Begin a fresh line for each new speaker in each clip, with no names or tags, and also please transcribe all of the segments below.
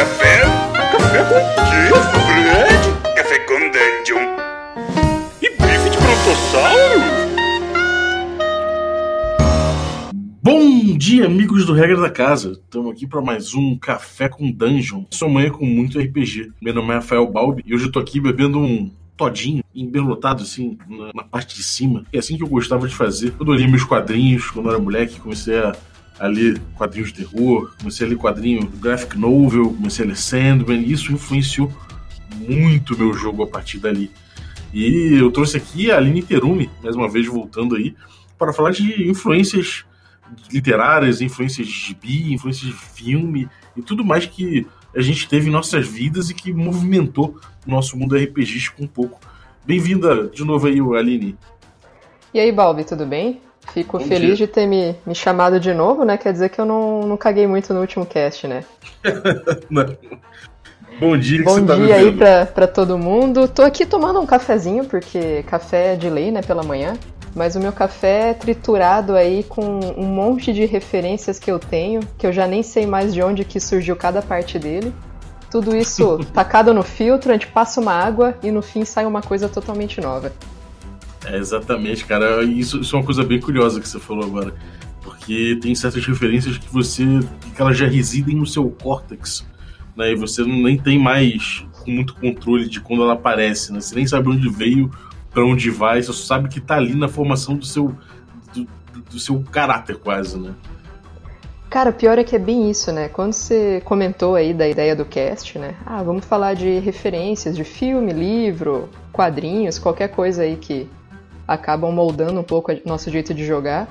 Café? Café com quê, Fred? Café com Dungeon. E bife de brontossauro?
Bom dia, amigos do Regra da Casa. Estamos aqui para mais um Café com Dungeon. Sua manhã com muito RPG. Meu nome é Rafael Balbi e hoje eu tô aqui bebendo um todinho, embelotado assim, na, na, parte de cima. É assim que eu gostava de fazer. Eu li meus quadrinhos quando era moleque, comecei a, a ler quadrinhos de terror, comecei a ler quadrinho graphic novel, comecei a ler Sandman, e isso influenciou muito meu jogo a partir dali. E eu trouxe aqui a Aline Terumi, mais uma vez voltando aí, para falar de influências literárias, influências de gibi, influências de filme e tudo mais que a gente teve em nossas vidas e que movimentou o nosso mundo RPGístico um pouco. Bem-vinda de novo aí, Aline.
E aí, Balbi, tudo bem? Fico Bom feliz dia. de ter me, me chamado de novo, né? Quer dizer que eu não, não caguei muito no último cast, né?
Bom dia,
Bom
tá
dia aí pra, pra todo mundo. Tô aqui tomando um cafezinho, porque café é de lei, né, pela manhã. Mas o meu café é triturado aí com um monte de referências que eu tenho, que eu já nem sei mais de onde que surgiu cada parte dele. Tudo isso tacado no filtro, a gente passa uma água e no fim sai uma coisa totalmente nova.
É, exatamente, cara. Isso, isso é uma coisa bem curiosa que você falou agora. Porque tem certas referências que você. que elas já residem no seu córtex. Né? E você nem tem mais muito controle de quando ela aparece, né? Você nem sabe onde veio para onde vai, você sabe que tá ali na formação do seu do, do, seu caráter quase, né?
Cara, pior é que é bem isso, né? Quando você comentou aí da ideia do cast, né? Ah, vamos falar de referências de filme, livro, quadrinhos, qualquer coisa aí que acabam moldando um pouco o nosso jeito de jogar.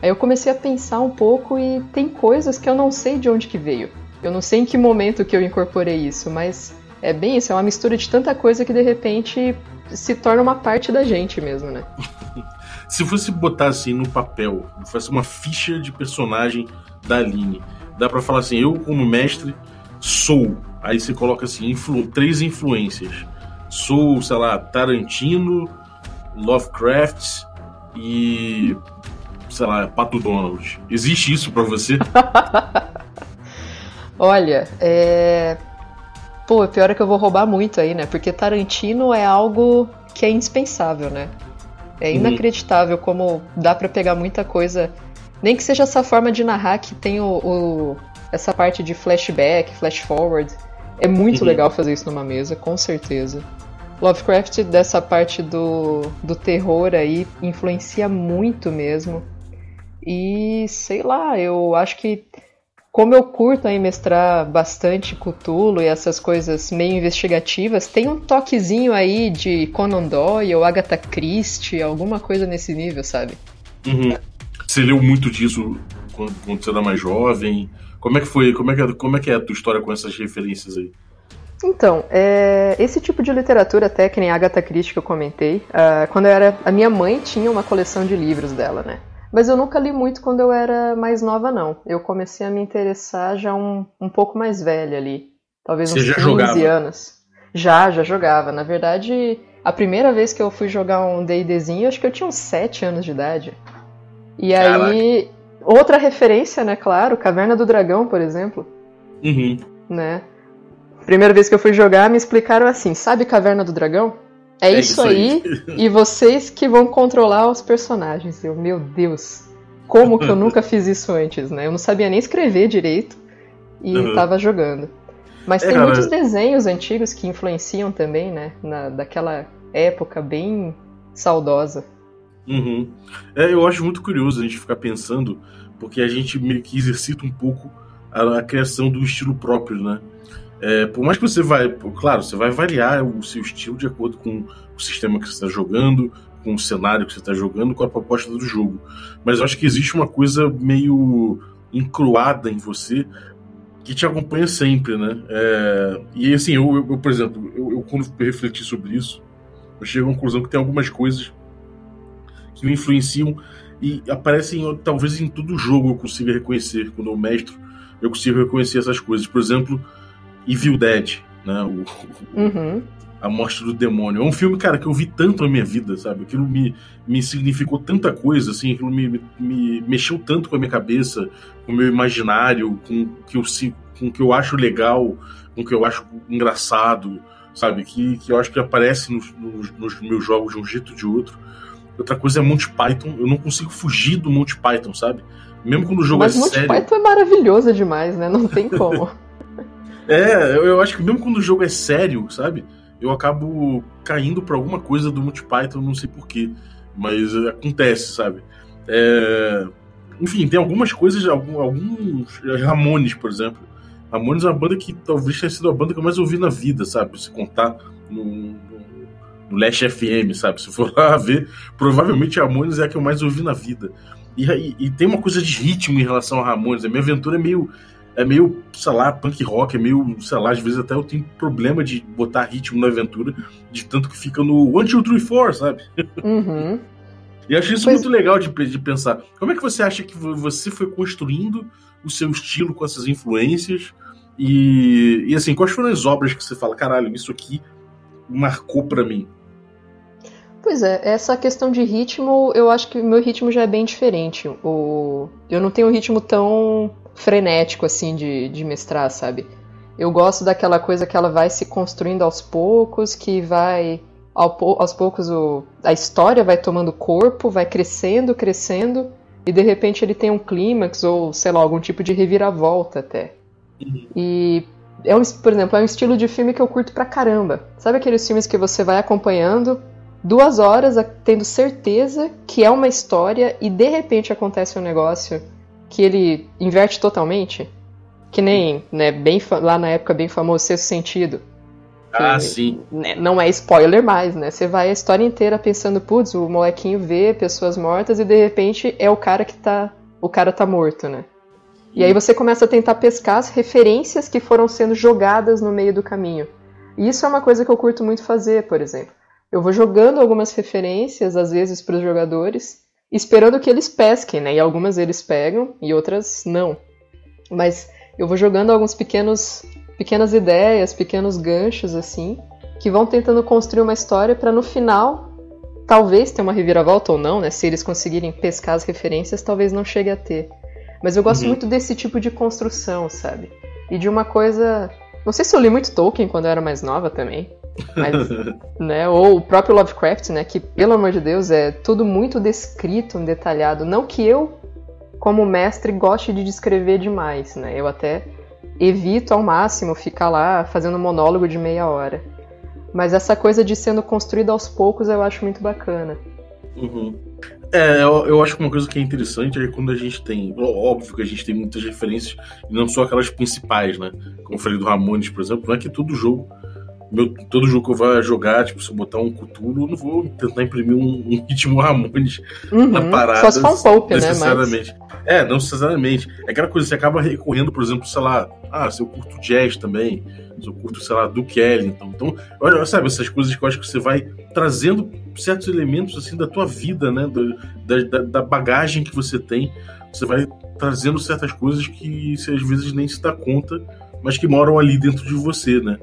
Aí eu comecei a pensar um pouco e tem coisas que eu não sei de onde que veio. Eu não sei em que momento que eu incorporei isso, mas é bem isso, é uma mistura de tanta coisa que de repente se torna uma parte da gente mesmo, né?
se fosse botar assim no papel, fosse uma ficha de personagem da Aline, dá para falar assim, eu como mestre sou, aí você coloca assim, influ três influências. Sou, sei lá, Tarantino, Lovecraft e sei lá, Pato Donald. Existe isso para você?
Olha, é Pô, pior é que eu vou roubar muito aí, né? Porque Tarantino é algo que é indispensável, né? É uhum. inacreditável uhum. como dá para pegar muita coisa. Nem que seja essa forma de narrar que tem o, o essa parte de flashback, flash forward. É muito uhum. legal fazer isso numa mesa, com certeza. Lovecraft, dessa parte do, do terror aí, influencia muito mesmo. E sei lá, eu acho que como eu curto aí mestrar bastante Cthulhu e essas coisas meio investigativas, tem um toquezinho aí de Conan Doyle ou Agatha Christie, alguma coisa nesse nível, sabe?
Uhum. Você leu muito disso quando, quando, você era mais jovem? Como é que foi? Como é que, é, como é, que é a tua história com essas referências aí?
Então, é, esse tipo de literatura, até que nem Agatha Christie que eu comentei, uh, quando eu era. A minha mãe tinha uma coleção de livros dela, né? Mas eu nunca li muito quando eu era mais nova, não. Eu comecei a me interessar já um, um pouco mais velha ali. Talvez Você uns já 15 jogava. anos. Já, já jogava. Na verdade, a primeira vez que eu fui jogar um D&Dzinho, acho que eu tinha uns 7 anos de idade. E Caraca. aí, outra referência, né, claro, Caverna do Dragão, por exemplo.
Uhum.
Né? Primeira vez que eu fui jogar, me explicaram assim, sabe Caverna do Dragão? É, é isso, isso aí, e vocês que vão controlar os personagens. Eu, meu Deus, como que eu nunca fiz isso antes, né? Eu não sabia nem escrever direito e uhum. tava jogando. Mas é, tem cara... muitos desenhos antigos que influenciam também, né? Na, daquela época bem saudosa.
Uhum. É, eu acho muito curioso a gente ficar pensando, porque a gente meio que exercita um pouco a, a criação do estilo próprio, né? É, por mais que você vai, claro, você vai variar o seu estilo de acordo com o sistema que você está jogando, com o cenário que você está jogando, com a proposta do jogo. Mas eu acho que existe uma coisa meio encruada em você que te acompanha sempre, né? É, e assim, eu, eu, por exemplo, eu, eu, quando refleti sobre isso, eu chego à conclusão que tem algumas coisas que me influenciam e aparecem talvez em todo jogo eu consiga reconhecer. Quando eu mestro, eu consigo reconhecer essas coisas. Por exemplo, Evil Dead, né? O,
uhum.
A Morte do Demônio. É um filme, cara, que eu vi tanto na minha vida, sabe? Aquilo me, me significou tanta coisa, assim, aquilo me, me, me mexeu tanto com a minha cabeça, com o meu imaginário, com o que eu, com o que eu acho legal, com o que eu acho engraçado, sabe? Que, que eu acho que aparece nos, nos, nos meus jogos de um jeito ou de outro. Outra coisa é Monty Python. Eu não consigo fugir do Monty Python, sabe? Mesmo quando o jogo
Mas
é
Monty
sério.
Python é maravilhoso demais, né? Não tem como.
É, eu, eu acho que mesmo quando o jogo é sério, sabe? Eu acabo caindo pra alguma coisa do Monty Python, não sei porquê. Mas acontece, sabe? É, Enfim, tem algumas coisas, alguns. Ramones, por exemplo. Ramones é uma banda que talvez tenha sido a banda que eu mais ouvi na vida, sabe? Se contar no, no, no Last FM, sabe? Se for lá ver, provavelmente Ramones é a que eu mais ouvi na vida. E, e- e tem uma coisa de ritmo em relação a Ramones. A minha aventura é meio. É meio, sei lá, punk rock, é meio, sei lá, às vezes até eu tenho problema de botar ritmo na aventura, de tanto que fica no one, two, three, four, sabe?
Uhum.
E eu acho isso
Pois-
muito legal de, de pensar. Como é que você acha que vo- você foi construindo o seu estilo com essas influências? E, e assim, quais foram as obras que você fala, caralho, isso aqui marcou pra mim?
Pois é, essa questão de ritmo, eu acho que o meu ritmo já é bem diferente. O... Eu não tenho um ritmo tão frenético assim de, de mestrar, sabe? Eu gosto daquela coisa que ela vai se construindo aos poucos, que vai. ao aos poucos o... a história vai tomando corpo, vai crescendo, crescendo, e de repente ele tem um clímax, ou sei lá, algum tipo de reviravolta até.
Uhum.
E é um, por exemplo, é um estilo de filme que eu curto pra caramba. Sabe aqueles filmes que você vai acompanhando duas horas tendo certeza que é uma história e de repente acontece um negócio que ele inverte totalmente? Que nem, né, bem lá na época bem famoso Sexto Sentido.
Ah, sim.
né, não é spoiler mais, né? Você vai a história inteira pensando, putz, o molequinho vê pessoas mortas e de repente é o cara que tá. O cara tá morto, né? E aí você começa a tentar pescar as referências que foram sendo jogadas no meio do caminho. E isso é uma coisa que eu curto muito fazer, por exemplo. Eu vou jogando algumas referências, às vezes, para os jogadores, esperando que eles pesquem, né? E algumas eles pegam e outras não. Mas eu vou jogando alguns pequenos, pequenas ideias, pequenos ganchos, assim, que vão tentando construir uma história para no final, talvez ter uma reviravolta ou não, né? Se eles conseguirem pescar as referências, talvez não chegue a ter. Mas eu gosto
Uhum.
muito desse tipo de construção, sabe? E de uma coisa. Não sei se eu li muito Tolkien quando eu era mais nova também. Mas, né? Ou o próprio Lovecraft, né? Que, pelo amor de Deus, é tudo muito descrito, detalhado. Não que eu, como mestre, goste de descrever demais, né? Eu até evito ao máximo ficar lá fazendo monólogo de meia hora. Mas essa coisa de sendo construída aos poucos eu acho muito bacana.
Uhum. É, eu, eu acho que uma coisa que é interessante é quando a gente tem. Óbvio que a gente tem muitas referências, e não só aquelas principais, né? Como eu falei do Ramones, por exemplo, não é que todo jogo. Meu, todo jogo que eu vou jogar, tipo, se eu botar um Cthulhu, eu não vou tentar imprimir um, um ritmo Ramones na
Uhum.
parada.
Só se for um Pope, né? Mas...
necessariamente. É, não necessariamente. É aquela coisa, você acaba recorrendo, por exemplo, sei lá, ah, se eu curto jazz também, se eu curto, sei lá, Duke Ellington. Então, olha, sabe, essas coisas que eu acho que você vai trazendo certos elementos, assim, da tua vida, né, do- da, da, da bagagem que você tem, você vai trazendo certas coisas que você às vezes nem se dá conta, mas que moram ali dentro de você, né.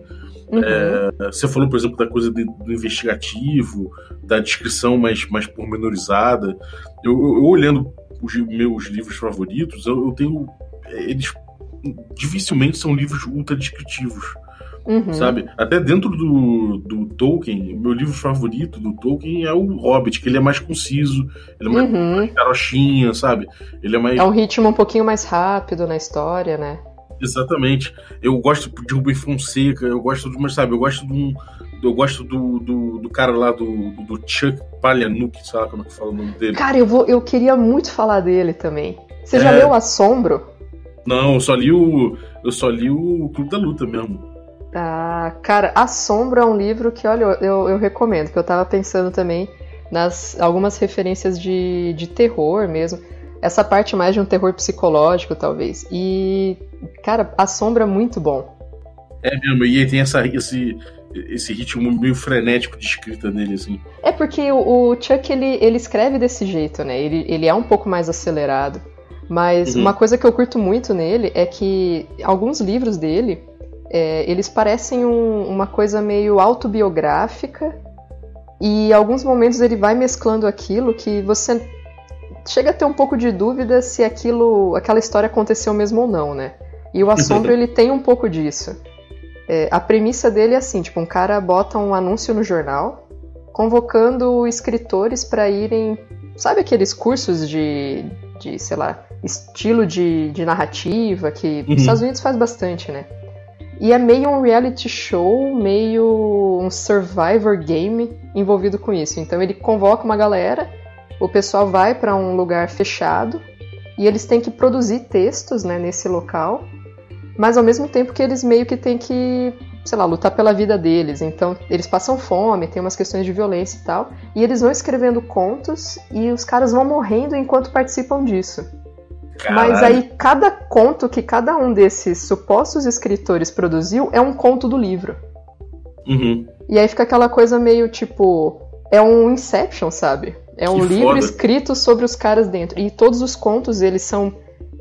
Uhum.
Você falou, por exemplo, da coisa de- do investigativo, da descrição mais, mais pormenorizada. Eu, eu- eu olhando os meus livros favoritos, eu, eu tenho. Eles dificilmente são livros ultra descritivos,
Uhum.
sabe? Até dentro do, do Tolkien, meu livro favorito do Tolkien é o Hobbit, que ele é mais conciso, ele é mais
Uhum.
carochinha, sabe? Ele é mais.
É um ritmo um pouquinho mais rápido na história, né?
Exatamente. Eu gosto de Rubem Fonseca, eu gosto de, mas sabe, eu gosto de um. Eu gosto do, do, do cara lá do, do Chuck Palahniuk, lá como é que fala o nome dele.
Cara, eu, vou, eu queria muito falar dele também. Você já
É.
leu Assombro?
Não, eu só li o. Eu só li o Clube da Luta mesmo.
Ah, cara, Assombro é um livro que, olha, eu, eu recomendo, que eu tava pensando também nas algumas referências de, de terror mesmo. Essa parte mais de um terror psicológico, talvez. E, cara, Assombro é muito bom.
É mesmo, e aí tem essa, esse, esse ritmo meio frenético de escrita dele, assim.
É porque o, o Chuck, ele, ele escreve desse jeito, né? Ele, ele é um pouco mais acelerado. Mas
Uhum.
uma coisa que eu curto muito nele é que alguns livros dele, É, eles parecem um, uma coisa meio autobiográfica e em alguns momentos ele vai mesclando aquilo que você chega a ter um pouco de dúvida se aquilo, aquela história aconteceu mesmo ou não, né? E o Assombro ele tem um pouco disso. É, a premissa dele é assim, tipo, um cara bota um anúncio no jornal convocando escritores para irem, sabe aqueles cursos de, de sei lá, estilo de, de narrativa que uhum. os Estados Unidos faz bastante, né? E é meio um reality show, meio um survivor game envolvido com isso. Então ele convoca uma galera, o pessoal vai para um lugar fechado e eles têm que produzir textos né, nesse local, mas ao mesmo tempo que eles meio que têm que, sei lá, lutar pela vida deles. Então eles passam fome, tem umas questões de violência e tal, e eles vão escrevendo contos e os caras vão morrendo enquanto participam disso. Caralho. Mas aí cada conto que cada um desses supostos escritores produziu é um conto do livro.
Uhum.
E aí fica aquela coisa meio tipo. É um Inception, sabe? É um que livro foda. escrito sobre os caras dentro. E todos os contos, eles são.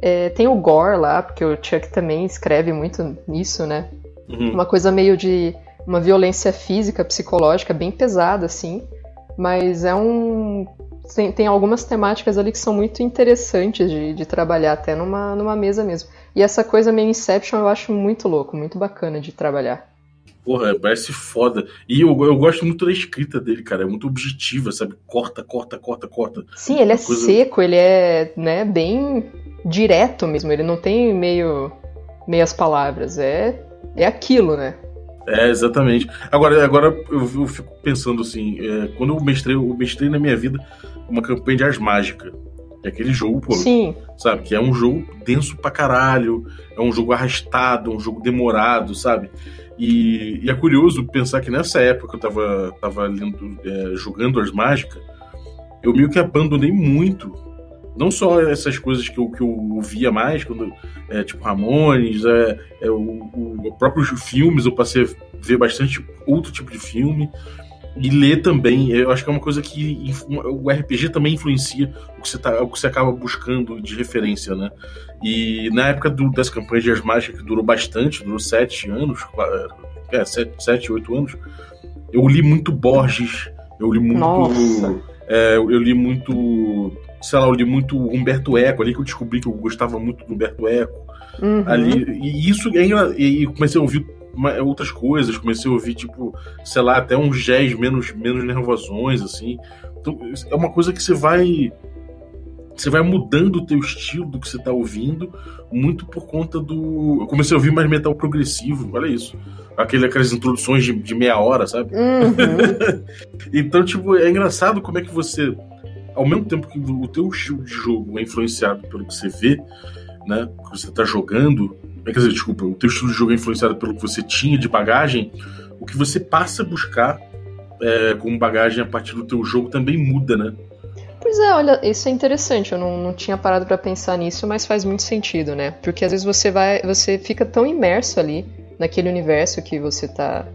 É, tem o gore lá, porque o Chuck também escreve muito nisso, né? Uhum. Uma coisa meio de. Uma violência física, psicológica, bem pesada, assim. Mas é um tem, tem algumas temáticas ali que são muito interessantes de, de trabalhar, até numa, numa mesa mesmo. E essa coisa meio Inception eu acho muito louco, muito bacana de trabalhar.
Porra, parece foda. E eu, eu gosto muito da escrita dele, cara. É muito objetiva, sabe? Corta, corta, corta, corta.
Sim, ele é coisa... seco, ele é né, bem direto mesmo. Ele não tem meio meias palavras. É, é aquilo, né?
É, exatamente. Agora, agora eu, eu fico pensando assim, é, quando eu mestrei, eu mestrei na minha vida uma campanha de Ars Mágica. É aquele jogo, pô.
Sim.
Sabe? Que é um jogo denso pra caralho, é um jogo arrastado, um jogo demorado, sabe? E, e é curioso pensar que nessa época eu tava, tava lendo, é, jogando Ars Mágica, eu meio que abandonei muito não só essas coisas que eu, que eu ouvia mais, quando, é, tipo Ramones, é, é, o, o próprios filmes, eu passei a ver bastante outro tipo de filme. E ler também, eu acho que é uma coisa que o RPG também influencia o que você, tá, o que você acaba buscando de referência, né? E na época do, das campanhas de As Mágicas, que durou bastante, durou sete anos, é, sete, sete, oito anos, eu li muito Borges, eu li muito. É, eu li muito sei lá, eu li muito Humberto Eco, ali que eu descobri que eu gostava muito do Humberto Eco. Uhum. Ali, e isso e comecei a ouvir outras coisas, comecei a ouvir, tipo, sei lá, até uns jazz menos, menos nervosões, assim. Então, é uma coisa que você vai. Você vai mudando o teu estilo do que você tá ouvindo, muito por conta do. Eu comecei a ouvir mais metal progressivo, olha isso. Aquele, aquelas introduções de, de meia hora, sabe?
Uhum.
então, tipo, é engraçado como é que você ao mesmo tempo que o teu estilo de jogo é influenciado pelo que você vê, né, que você está jogando, quer dizer, desculpa, o teu estilo de jogo é influenciado pelo que você tinha de bagagem, o que você passa a buscar é, como bagagem a partir do teu jogo também muda, né?
Pois é, olha, isso é interessante. Eu não, não tinha parado para pensar nisso, mas faz muito sentido, né? Porque às vezes você vai, você fica tão imerso ali naquele universo que você tá,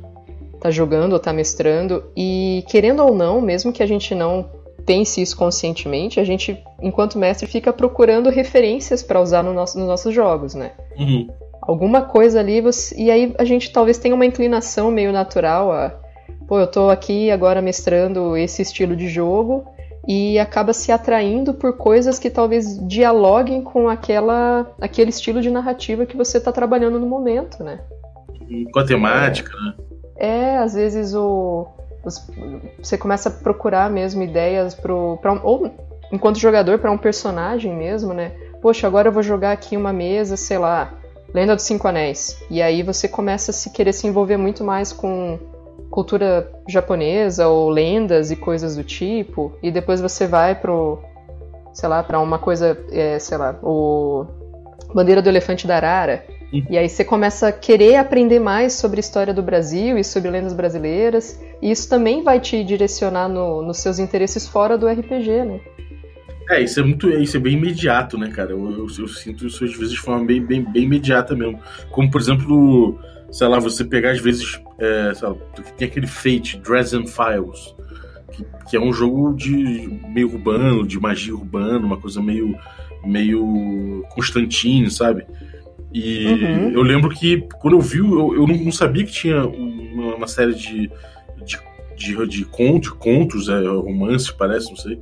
tá jogando ou tá mestrando e querendo ou não, mesmo que a gente não pense isso conscientemente, a gente, enquanto mestre, fica procurando referências para usar no nosso, nos nossos jogos, né?
Uhum.
Alguma coisa ali, você, e aí a gente talvez tenha uma inclinação meio natural a, pô, eu tô aqui agora mestrando esse estilo de jogo e acaba se atraindo por coisas que talvez dialoguem com aquela, aquele estilo de narrativa que você está trabalhando no momento, né?
Com a temática,
é,
né?
É, às vezes o você começa a procurar mesmo ideias pro, pra, ou enquanto jogador para um personagem mesmo, né? Poxa, agora eu vou jogar aqui uma mesa, sei lá, Lenda dos Cinco Anéis. E aí você começa a se querer se envolver muito mais com cultura japonesa ou lendas e coisas do tipo. E depois você vai pro, sei lá, para uma coisa, é, sei lá, o Bandeira do Elefante da Arara. E aí você começa a querer aprender mais sobre a história do Brasil e sobre lendas brasileiras. E isso também vai te direcionar no, nos seus interesses fora do RPG, né?
É, isso é muito. Isso é bem imediato, né, cara? Eu, eu, eu sinto isso às vezes de forma bem, bem, bem imediata mesmo. Como, por exemplo, sei lá, você pegar às vezes. É, lá, tem aquele Fate, Dresden Files, que, que, é um jogo de meio urbano, de magia urbana, uma coisa meio. meio Constantine, sabe? E
Uhum.
eu lembro que quando eu vi, eu, eu não sabia que tinha uma, uma série de, de, de, de contos, contos, é, romances, parece, não sei,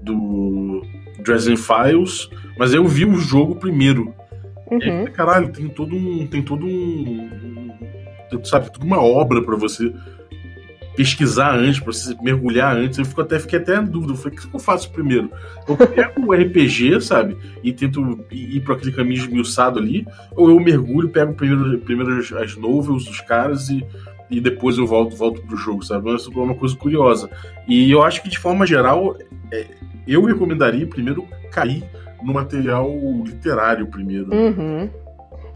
do Dresden Files, mas eu vi o jogo primeiro. E aí,
Uhum.
caralho, tem todo um. Tem todo um. um- Sabe, toda uma obra pra você pesquisar antes, pra você mergulhar antes. Eu fico até, fiquei até na dúvida. Eu falei, o que que eu faço primeiro? Eu pego o RPG, sabe? E tento ir para aquele caminho esmiuçado ali, ou eu mergulho, pego primeiro, primeiro as, as novels dos caras e, e depois eu volto, volto pro jogo, sabe? Isso é uma coisa curiosa. E eu acho que de forma geral, é, eu recomendaria primeiro cair no material literário primeiro.
Uhum.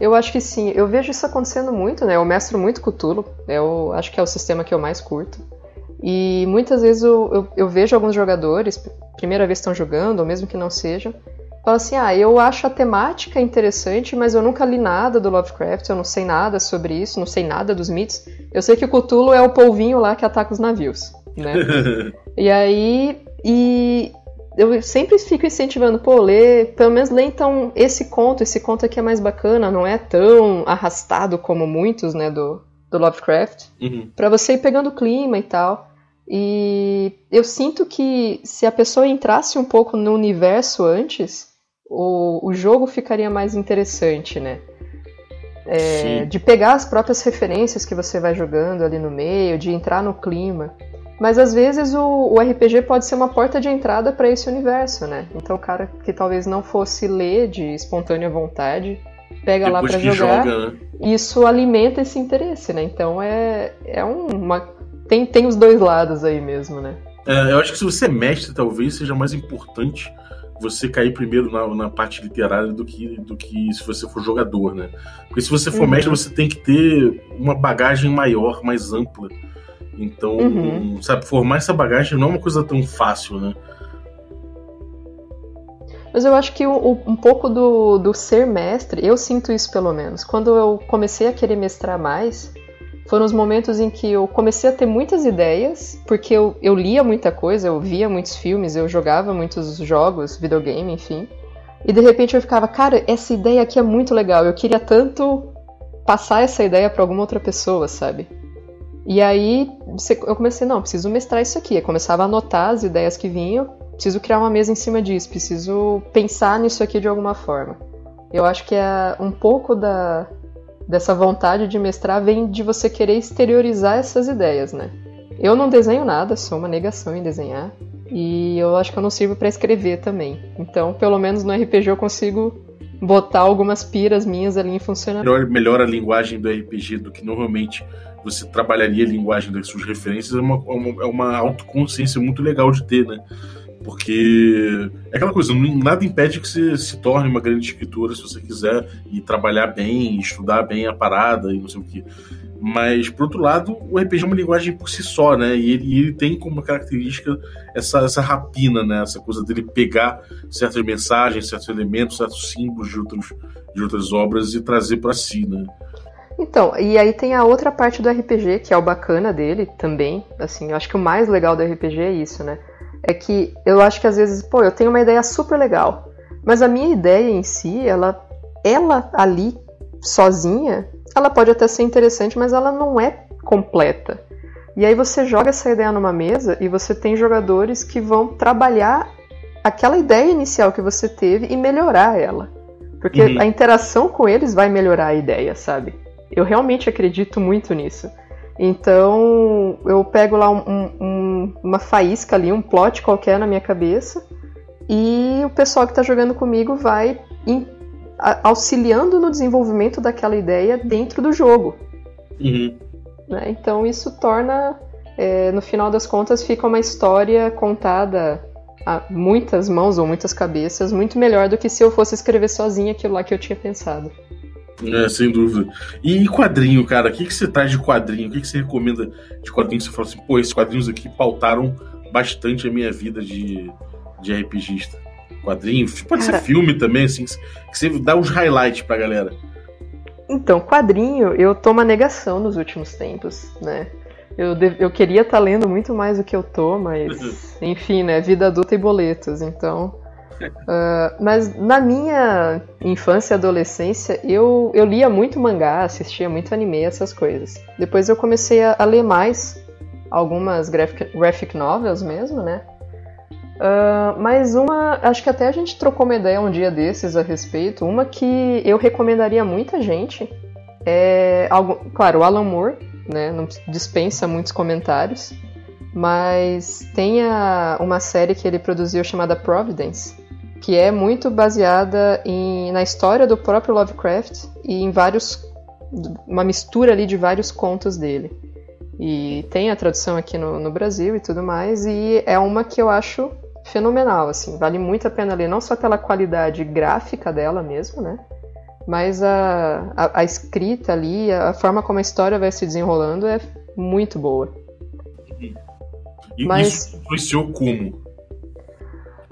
Eu acho que sim. Eu vejo isso acontecendo muito, né? Eu mestro muito Cthulhu. Eu acho que é o sistema que eu mais curto. E muitas vezes eu, eu, eu vejo alguns jogadores, primeira vez que estão jogando, ou mesmo que não sejam, falam assim: ah, eu acho a temática interessante, mas eu nunca li nada do Lovecraft, eu não sei nada sobre isso, não sei nada dos mitos. Eu sei que o Cthulhu é o polvinho lá que ataca os navios, né? E aí. E eu sempre fico incentivando, pô, lê, pelo menos lê então esse conto, esse conto aqui é mais bacana, não é tão arrastado como muitos, né, do, do Lovecraft,
Uhum.
Pra você ir pegando o clima e tal. E eu sinto que se a pessoa entrasse um pouco no universo antes, o, o jogo ficaria mais interessante, né? É, de pegar as próprias referências que você vai jogando ali no meio, de entrar no clima. Mas às vezes o, o RPG pode ser uma porta de entrada para esse universo, né? Então o cara que talvez não fosse ler de espontânea vontade, pega lá
Depois
pra
que
jogar
joga, né?
isso alimenta esse interesse, né? Então é, é um- uma. Tem, tem os dois lados aí mesmo, né?
É, eu acho que se você é mestre, talvez seja mais importante você cair primeiro na, na parte literária do que, do que se você for jogador, né? Porque se você for
Uhum.
mestre, você tem que ter uma bagagem maior, mais ampla. Então,
Uhum.
sabe, formar essa bagagem não é uma coisa tão fácil, né?
Mas eu acho que o- um pouco do, do ser mestre, eu sinto isso pelo menos. Quando eu comecei a querer mestrar mais, foram os momentos em que eu comecei a ter muitas ideias, porque eu, eu lia muita coisa, eu via muitos filmes, eu jogava muitos jogos, videogame, enfim. E de repente eu ficava, cara, essa ideia aqui é muito legal, eu queria tanto passar essa ideia para alguma outra pessoa, sabe? E aí eu comecei, não, preciso mestrar isso aqui. Eu começava a anotar as ideias que vinham, preciso criar uma mesa em cima disso, preciso pensar nisso aqui de alguma forma. Eu acho que é um pouco da, dessa vontade de mestrar vem de você querer exteriorizar essas ideias, né? Eu não desenho nada, sou uma negação em desenhar. E eu acho que eu não sirvo pra escrever também. Então, pelo menos no RPG eu consigo botar algumas piras minhas ali em funcionamento.
Melhor, melhor a linguagem do RPG do que normalmente você trabalharia a linguagem das suas referências é uma, é uma, é uma autoconsciência muito legal de ter, né? Porque é aquela coisa, nada impede que você se torne uma grande escritora se você quiser e trabalhar bem, estudar bem a parada e não sei o que. Mas, por outro lado, o RPG é uma linguagem por si só, né? E ele, ele tem como característica essa, essa rapina, né? Essa coisa dele pegar certas mensagens, certos elementos, certos símbolos de, outros, de outras obras e trazer para si, né?
Então, e aí tem a outra parte do RPG, que é o bacana dele também. Assim, eu acho que o mais legal do RPG é isso, né? É que eu acho que às vezes, pô, eu tenho uma ideia super legal, mas a minha ideia em si, ela, ela ali, sozinha, ela pode até ser interessante, mas ela não é completa. E aí você joga essa ideia numa mesa e você tem jogadores que vão trabalhar aquela ideia inicial que você teve e melhorar ela. Porque
Uhum.
a interação com eles vai melhorar a ideia, sabe? Eu realmente acredito muito nisso. Então, eu pego lá um- um- uma faísca ali, um plot qualquer na minha cabeça, e o pessoal que está jogando comigo vai em- a- auxiliando no desenvolvimento daquela ideia dentro do jogo.
Uhum.
né? Então, isso torna, é, no final das contas, fica uma história contada a muitas mãos ou muitas cabeças muito melhor do que se eu fosse escrever sozinha aquilo lá que eu tinha pensado.
É, sem dúvida. E quadrinho, cara? O que, que você traz de quadrinho? O que, que você recomenda de quadrinho que você fala assim, pô, esses quadrinhos aqui pautaram bastante a minha vida de, de RPGista? Quadrinho? Pode
Cara-
ser filme também, assim, que você dá os highlights pra galera.
Então, quadrinho, eu tô uma negação nos últimos tempos, né? Eu, eu queria estar lendo muito mais do que eu tô, mas, enfim, né? Vida adulta e boletos. Então, Uh, mas na minha infância e adolescência, eu, eu lia muito mangá, assistia muito anime, essas coisas. Depois eu comecei a, a ler mais algumas graphic, graphic novels mesmo, né? Uh, mas uma, acho que até a gente trocou uma ideia um dia desses a respeito. Uma que eu recomendaria muita gente é, claro, o Alan Moore, né? Não dispensa muitos comentários, mas tem a, uma série que ele produziu chamada Providence, que é muito baseada em, na história do próprio Lovecraft e em vários, uma mistura ali de vários contos dele. E tem a tradução aqui no, no Brasil e tudo mais, e é uma que eu acho fenomenal, assim, vale muito a pena ler, não só pela qualidade gráfica dela mesmo, né? Mas a, a, a escrita ali, a, forma como a história vai se desenrolando é muito boa.
E Mas... isso influenciou como?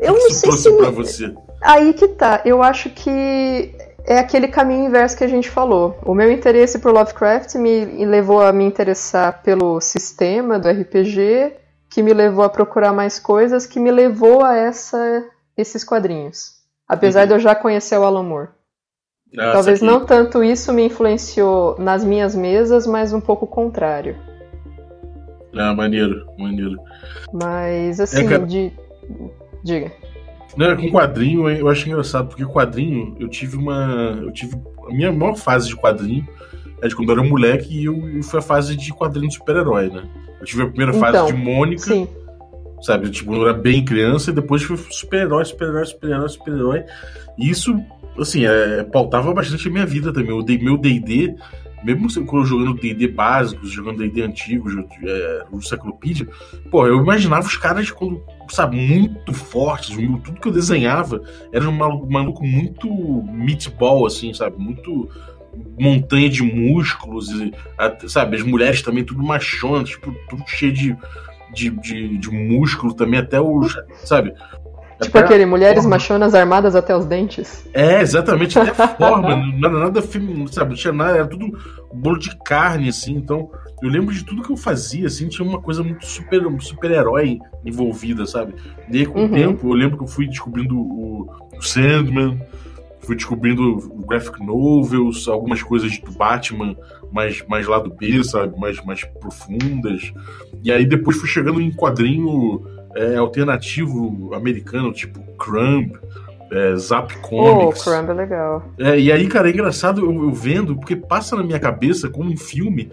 Eu não sei se.
Pra você?
Aí que tá. Eu acho que é aquele caminho inverso que a gente falou. O meu interesse por Lovecraft me levou a me interessar pelo sistema do RPG que me levou a procurar mais coisas, que me levou a essa, esses quadrinhos. Apesar uhum. de eu já conhecer o Alan Moore. Nossa, Talvez não tanto isso me influenciou nas minhas mesas, mas um pouco o contrário.
Ah, maneiro, maneiro.
Mas assim, é, cara... de. Diga.
Não, com quadrinho eu acho engraçado, porque quadrinho eu tive uma. Eu tive. A minha maior fase de quadrinho é de quando eu era moleque e eu, eu foi a fase de quadrinho de super-herói, né? Eu tive a primeira fase então, de Mônica. Sim. Sabe, tipo, eu era bem criança e depois foi super-herói, super-herói, super-herói, super-herói. E isso, assim, é, pautava bastante a minha vida também. O meu DD, mesmo quando jogando DD básicos, jogando DD antigos, é, o pô, eu imaginava os caras quando, sabe, muito fortes. Tudo que eu desenhava era um maluco, maluco muito meatball, assim, sabe? Muito montanha de músculos, e, sabe? As mulheres também tudo machonas, tipo, tudo cheio de, de, de, de músculo também, até os, sabe?
Tipo até aquele, mulheres forma. machonas armadas até os dentes.
É, exatamente, até a forma, nada, nada, sabe, não tinha nada, era tudo bolo de carne, assim, então eu lembro de tudo que eu fazia, assim, tinha uma coisa muito super, super-herói envolvida, sabe? E aí, com uhum. o tempo, eu lembro que eu fui descobrindo o, o Sandman, fui descobrindo graphic novels, algumas coisas do Batman mais, mais lado B, sabe? Mais, mais profundas. E aí depois fui chegando em quadrinho é, alternativo americano, tipo Crumb, é, Zap Comics.
Oh, Crumb é legal.
É, e aí, cara, é engraçado eu, eu vendo, porque passa na minha cabeça como um filme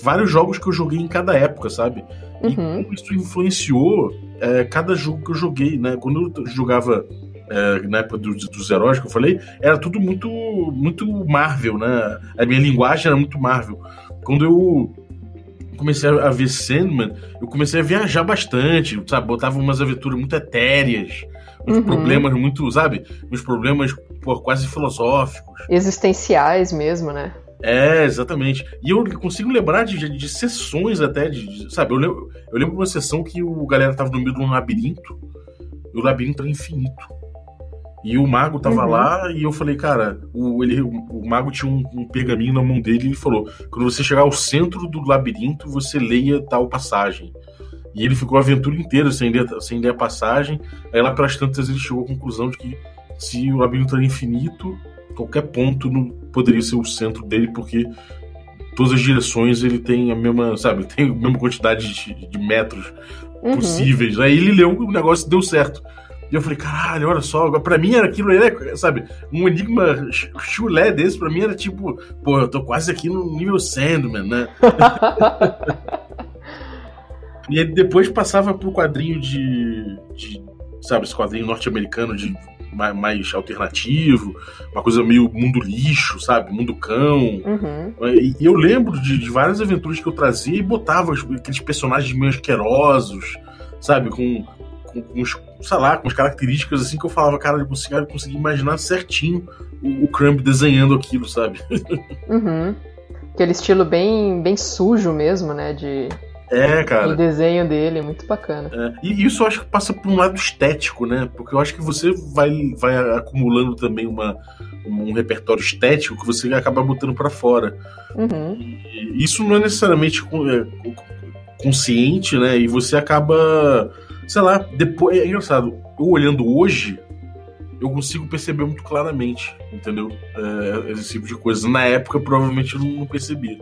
vários jogos que eu joguei em cada época, sabe? E uhum. como isso influenciou é, cada jogo que eu joguei, né? Quando eu jogava é, na época do, dos heróis que eu falei, era tudo muito, muito Marvel, né? A minha linguagem era muito Marvel. Quando eu comecei a ver Sandman, eu comecei a viajar bastante, sabe? Botava umas aventuras muito etéreas, uns uhum. problemas muito, sabe? Uns problemas pô, quase filosóficos.
Existenciais mesmo, né?
É, exatamente. E eu consigo lembrar de, de, de sessões até, de, de, sabe? Eu lembro, eu lembro de uma sessão que o galera tava no meio de um labirinto, e o labirinto era infinito. E o mago tava uhum. lá e eu falei, cara, o, ele, o, o mago tinha um, um, pergaminho na mão dele e ele falou: quando você chegar ao centro do labirinto, você leia tal passagem. E ele ficou a aventura inteira sem ler, sem ler a passagem. Aí lá pelas tantas ele chegou à conclusão de que se o labirinto era infinito, qualquer ponto não poderia ser o centro dele, porque todas as direções ele tem a mesma, sabe, tem a mesma quantidade de, de metros uhum. possíveis. Aí ele leu, o negócio deu certo. E eu falei, caralho, olha só, pra mim era aquilo, sabe, um enigma chulé desse, pra mim era tipo, pô, eu tô quase aqui no nível Sandman, né? e aí depois passava pro quadrinho de, de sabe, esse quadrinho norte-americano de mais, alternativo, uma coisa meio mundo lixo, sabe? Mundo cão. Uhum. E, eu lembro de, de, várias aventuras que eu trazia e botava aqueles personagens meio asquerosos, sabe? Com, os sei lá, com as características assim que eu falava, cara, eu consegui, eu consegui imaginar certinho o, o Crumb desenhando aquilo, sabe?
Uhum. Aquele estilo bem, bem sujo mesmo, né? De,
é, cara.
O desenho dele é muito bacana.
É. E isso eu acho que passa por um lado estético, né? Porque eu acho que você vai, vai acumulando também uma, um repertório estético que você acaba botando para fora. Uhum. isso não é necessariamente é, consciente, né? E você acaba sei lá, depois. É engraçado, eu olhando hoje, eu consigo perceber muito claramente, entendeu? É, esse tipo de coisa. Na época, provavelmente eu não percebia.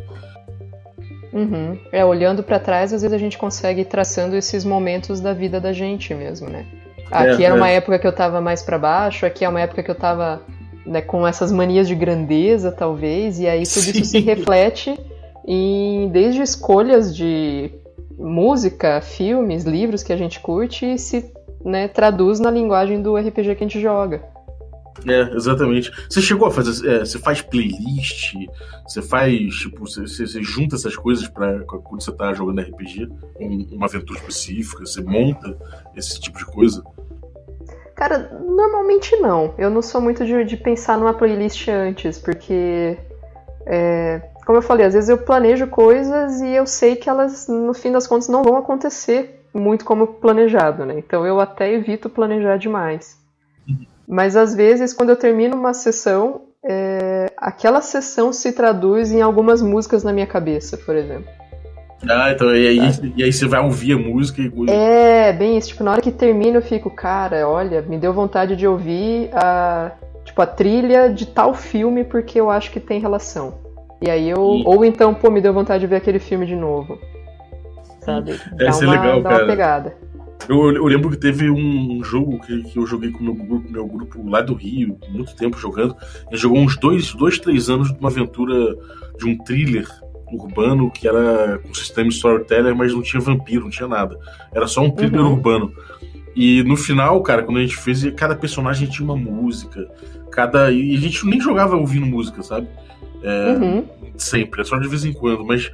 Uhum. É, olhando para trás, às vezes a gente consegue ir traçando esses momentos da vida da gente mesmo, né? Aqui é, era uma é. época que eu tava mais para baixo, aqui é uma época que eu tava né, com essas manias de grandeza, talvez, e aí tudo Sim. isso se reflete em desde escolhas de música, filmes, livros que a gente curte e se né, traduz na linguagem do RPG que a gente joga.
É, exatamente. Você chegou a fazer. É, você faz playlist, você faz. Tipo, você, você junta essas coisas para quando você tá jogando RPG, uma aventura específica, você monta esse tipo de coisa?
Cara, normalmente não. Eu não sou muito de, de pensar numa playlist antes, porque. É, como eu falei, às vezes eu planejo coisas e eu sei que elas, no fim das contas, não vão acontecer muito como planejado, né? Então eu até evito planejar demais. Mas às vezes, quando eu termino uma sessão, é, aquela sessão se traduz em algumas músicas na minha cabeça, por exemplo.
Ah, então e aí, e aí você vai ouvir a música e.
É, bem isso. Tipo, na hora que termina eu fico, cara, olha, me deu vontade de ouvir a, tipo, a trilha de tal filme porque eu acho que tem relação. E aí eu. E... Ou então, pô, me deu vontade de ver aquele filme de novo. Sabe?
Essa uma, é legal, dá cara. Uma pegada. Eu, eu, lembro que teve um jogo que, que eu joguei com o meu grupo, meu grupo lá do Rio, muito tempo jogando. A gente jogou uns dois, dois, três anos de uma aventura de um thriller urbano que era com sistema storyteller, mas não tinha vampiro, não tinha nada. Era só um thriller uhum. urbano. E no final, cara, quando a gente fez, cada personagem tinha uma música. Cada. E a gente nem jogava ouvindo música, sabe? É, uhum. Sempre, é só de vez em quando. Mas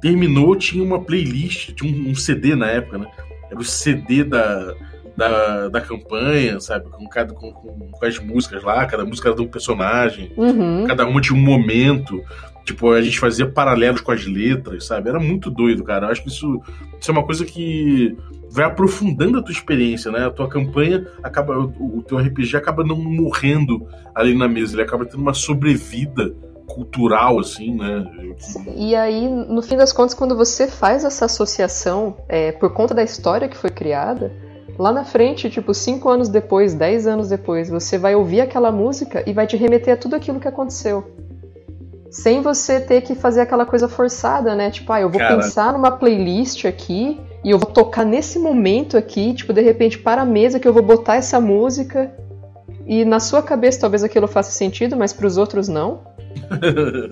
terminou, tinha uma playlist, tinha um, um CD na época, né? Era o CD da, da, da campanha, sabe? Com, cada, com, com, as músicas lá, cada música era de um personagem, uhum. cada uma tinha um momento. Tipo, a gente fazia paralelos com as letras, sabe? Era muito doido, cara. Eu acho que isso, isso é uma coisa que vai aprofundando a tua experiência, né? A tua campanha acaba, o, o teu RPG acaba não morrendo ali na mesa, ele acaba tendo uma sobrevida cultural, assim, né?
E aí, no fim das contas, quando você faz essa associação é, por conta da história que foi criada, lá na frente, tipo, cinco anos depois, dez anos depois, você vai ouvir aquela música e vai te remeter a tudo aquilo que aconteceu sem você ter que fazer aquela coisa forçada, né? Tipo, ah, eu vou Cara. pensar numa playlist aqui e eu vou tocar nesse momento aqui, tipo, de repente para a mesa que eu vou botar essa música e na sua cabeça talvez aquilo faça sentido, mas para os outros não,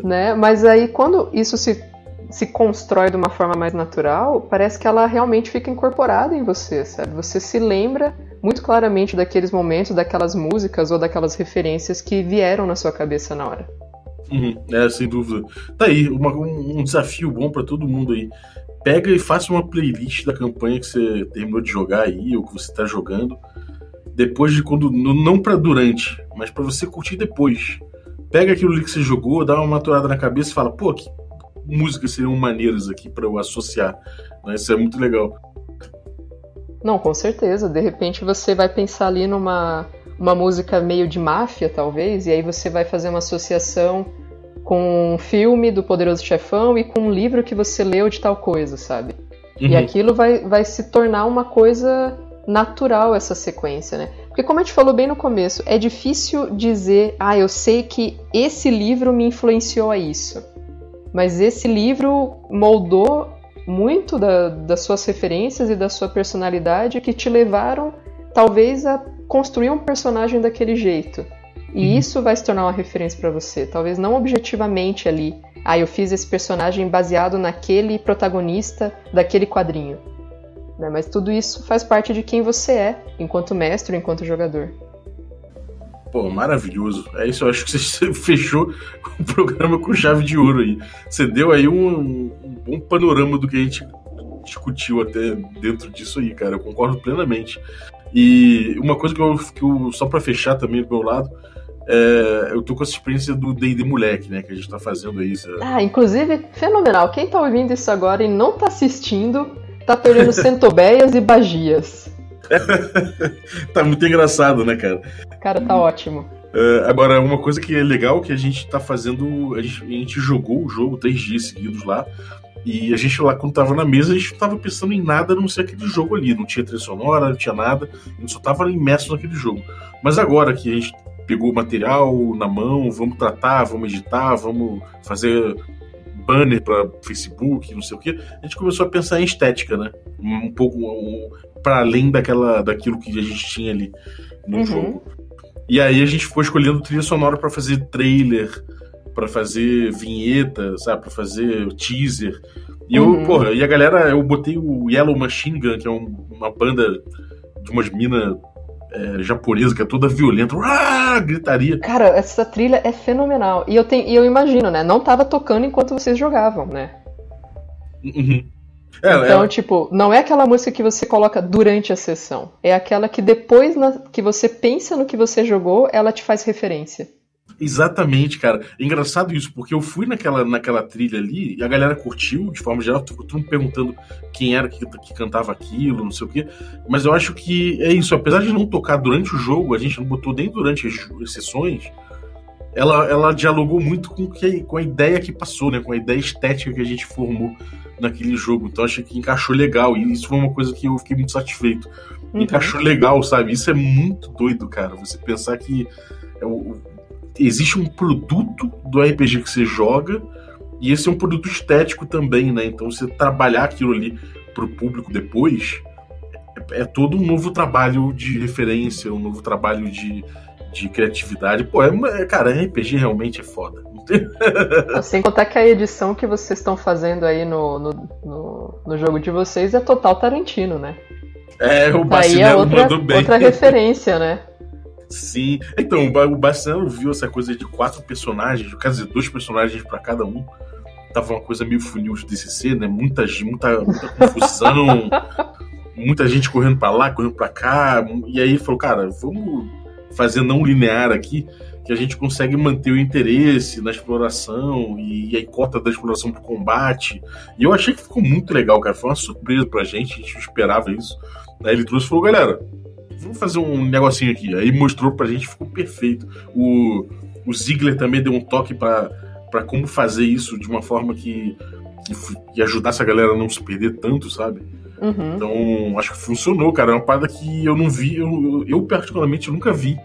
né? Mas aí quando isso se se constrói de uma forma mais natural, parece que ela realmente fica incorporada em você, sabe? Você se lembra muito claramente daqueles momentos, daquelas músicas ou daquelas referências que vieram na sua cabeça na hora.
Uhum, é, sem dúvida. Tá aí, uma, um desafio bom para todo mundo aí. Pega e faça uma playlist da campanha que você terminou de jogar aí, ou que você tá jogando. Depois de quando. Não para durante, mas para você curtir depois. Pega aquilo ali que você jogou, dá uma maturada na cabeça e fala, pô, que músicas seriam maneiras aqui para eu associar. Né? Isso é muito legal.
Não, com certeza. De repente você vai pensar ali numa uma música meio de máfia, talvez, e aí você vai fazer uma associação com um filme do Poderoso Chefão e com um livro que você leu de tal coisa, sabe? Uhum. E aquilo vai, vai se tornar uma coisa natural, essa sequência, né? Porque, como a gente falou bem no começo, é difícil dizer, ah, eu sei que esse livro me influenciou a isso. Mas esse livro moldou muito da, das suas referências e da sua personalidade que te levaram, talvez, a construir um personagem daquele jeito. E uhum. isso vai se tornar uma referência para você. Talvez não objetivamente ali. Ah, eu fiz esse personagem baseado naquele protagonista daquele quadrinho. Né? Mas tudo isso faz parte de quem você é, enquanto mestre, enquanto jogador.
Pô, maravilhoso. É isso, eu acho que você fechou o programa com chave de ouro aí. Você deu aí um, um bom panorama do que a gente discutiu até dentro disso aí, cara. Eu concordo plenamente. E uma coisa que eu, que eu só para fechar também do meu lado, é, eu tô com essa experiência do D&D Moleque, né, que a gente tá fazendo aí.
Ah, inclusive, fenomenal. Quem tá ouvindo isso agora e não tá assistindo, tá perdendo centobeias e bagias.
tá muito engraçado, né, cara?
Cara, tá ótimo.
É, agora, uma coisa que é legal que a gente tá fazendo. A gente, a gente, jogou o jogo três dias seguidos lá. E a gente lá, quando tava na mesa, a gente não tava pensando em nada a não ser aquele jogo ali. Não tinha trilha sonora, não tinha nada. A gente só tava imerso naquele jogo. Mas agora que a gente pegou o material na mão, vamos tratar, vamos editar, vamos fazer banner para Facebook, não sei o que, a gente começou a pensar em estética, né? Um pouco um, para além daquela, daquilo que a gente tinha ali no
Uhum.
jogo. E aí a gente foi escolhendo trilha sonora para fazer trailer, para fazer vinheta, sabe, para fazer teaser. E eu,
Uhum.
porra, e a galera, eu botei o Yellow Machine Gun, que é um- uma banda de umas minas é, japonesa que é toda violenta, uá, gritaria.
Cara, essa trilha é fenomenal. E eu, tenho, e eu imagino, né? Não tava tocando enquanto vocês jogavam, né?
Uhum. É,
Então,
é-
tipo, não é aquela música que você coloca durante a sessão. É aquela que depois na- que você pensa no que você jogou, ela te faz referência.
Exatamente, cara. É engraçado isso, porque eu fui naquela, naquela trilha ali e a galera curtiu, de forma geral, todo mundo perguntando quem era que, que cantava aquilo, não sei o quê. Mas eu acho que é isso, apesar de não tocar durante o jogo, a gente não botou nem durante as, sessões, ela, ela dialogou muito com, que, com a ideia que passou, né? Com a ideia estética que a gente formou naquele jogo. Então achei que encaixou legal. E isso foi uma coisa que eu fiquei muito satisfeito.
Uhum.
Encaixou legal, sabe? Isso é muito doido, cara. Você pensar que é o- existe um produto do RPG que você joga e esse é um produto estético também, né? Então você trabalhar aquilo ali pro público depois é, é todo um novo trabalho de referência, um novo trabalho de, de criatividade. Pô, é, é- cara, RPG realmente é foda.
Sem contar que a edição que vocês estão fazendo aí no, no, no, no jogo de vocês é total Tarantino, né?
É, o
Aí é
Bacinello
outra,
mandou bem.
outra referência, né?
Sim. Então, o Ba- o Bastiano viu essa coisa de quatro personagens, quer dizer, dois personagens pra cada um. Tava uma coisa meio funil de DCC, né? Muita, muita, muita confusão, muita gente correndo pra lá, correndo pra cá. E aí falou, cara, vamos fazer não linear aqui, que a gente consegue manter o interesse na exploração e, aí corta da exploração pro combate. E eu achei que ficou muito legal, cara. Foi uma surpresa pra gente, a gente não esperava isso. Aí ele trouxe e falou, galera, vamos fazer um negocinho aqui. Aí mostrou pra gente, ficou perfeito. O, o Ziggler também deu um toque pra pra como fazer isso de uma forma que, que, que ajudasse a galera a não se perder tanto, sabe?
Uhum.
Então, acho que funcionou, cara. É uma parada que eu não vi, eu, eu, particularmente nunca vi.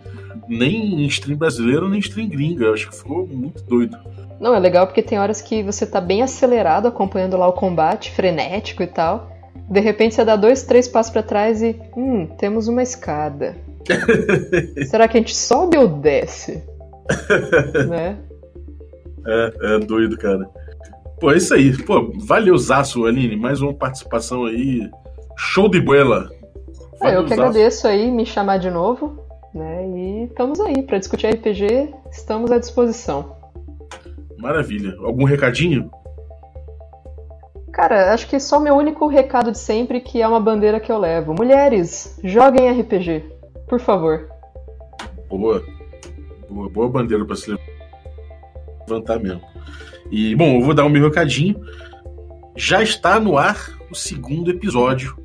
Nem em stream brasileira, nem em stream gringa. Acho que ficou muito doido.
Não, é legal porque tem horas que você tá bem acelerado acompanhando lá o combate, frenético e tal. De repente você dá dois, três passos pra trás e. Hum, temos uma escada. Será que a gente sobe ou desce? né?
É, é doido, cara. Pô, é isso aí. Pô, valeu, Zaço, Aline. Mais uma participação aí. Show de bola.
Ah, eu que agradeço aí me chamar de novo, né? E estamos aí pra discutir RPG, estamos à disposição.
Maravilha. Algum recadinho?
Cara, acho que só meu único recado de sempre que é uma bandeira que eu levo. Mulheres, joguem RPG, por favor.
Boa. Boa, boa bandeira pra se levantar mesmo. E, bom, eu vou dar o meu recadinho. Já está no ar o segundo episódio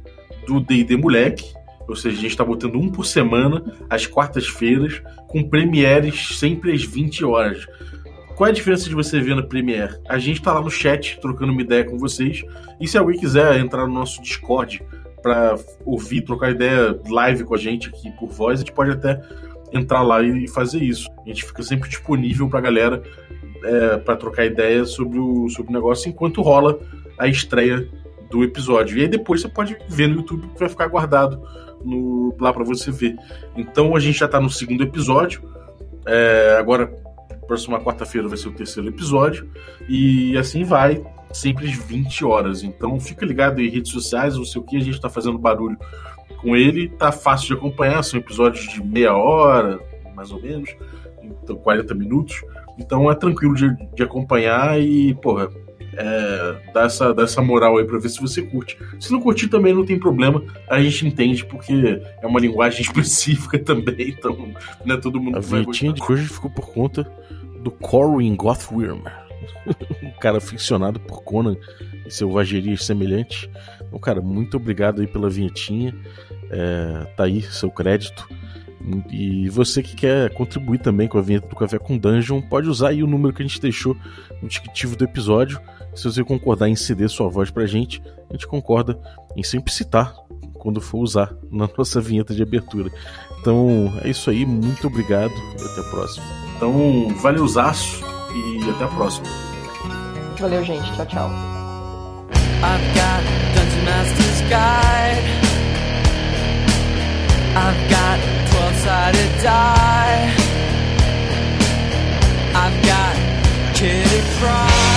do D&D Moleque. Ou seja, a gente está botando um por semana, às quartas-feiras, com premieres sempre às 20 horas. Qual é a diferença de você ver na Premiere? A gente tá lá no chat trocando uma ideia com vocês. E se alguém quiser entrar no nosso Discord para ouvir, trocar ideia live com a gente aqui por voz, a gente pode até entrar lá e fazer isso. A gente fica sempre disponível pra galera é, para trocar ideia sobre o, sobre o negócio enquanto rola a estreia do episódio. E aí depois você pode ver no YouTube que vai ficar guardado no- lá para você ver. Então a gente já tá no segundo episódio. É, agora, próxima quarta-feira vai ser o terceiro episódio. E assim vai, sempre às 20 horas. Então fica ligado em redes sociais, não sei o que, a gente tá fazendo barulho com ele. Tá fácil de acompanhar, são episódios de meia hora, mais ou menos. Então, 40 minutos. Então é tranquilo de, de acompanhar e, porra, é, dá, essa, dá essa moral aí pra ver se você curte. Se não curtir também não tem problema, a gente entende, porque é uma linguagem específica também, então não é todo mundo
A
que vai gostar.
de hoje ficou por conta do Corwin Gothwyrm, um cara aficionado por Conan e selvagerias semelhantes. Então, cara, muito obrigado aí pela vinhetinha. É, tá aí seu crédito. E você que quer contribuir também com a vinheta do Café com Dungeon, pode usar aí o número que a gente deixou no descritivo do episódio.
Se você concordar em ceder sua voz pra gente, a gente concorda em sempre citar quando for usar na nossa vinheta de abertura. Então é isso aí, muito obrigado e até a próxima.
Então, valeuzaço e até a próxima.
Valeu, gente. Tchau, tchau.
I've got Dungeon Master's Guide. I've got 12 sided die. I've got Kitty Pryde.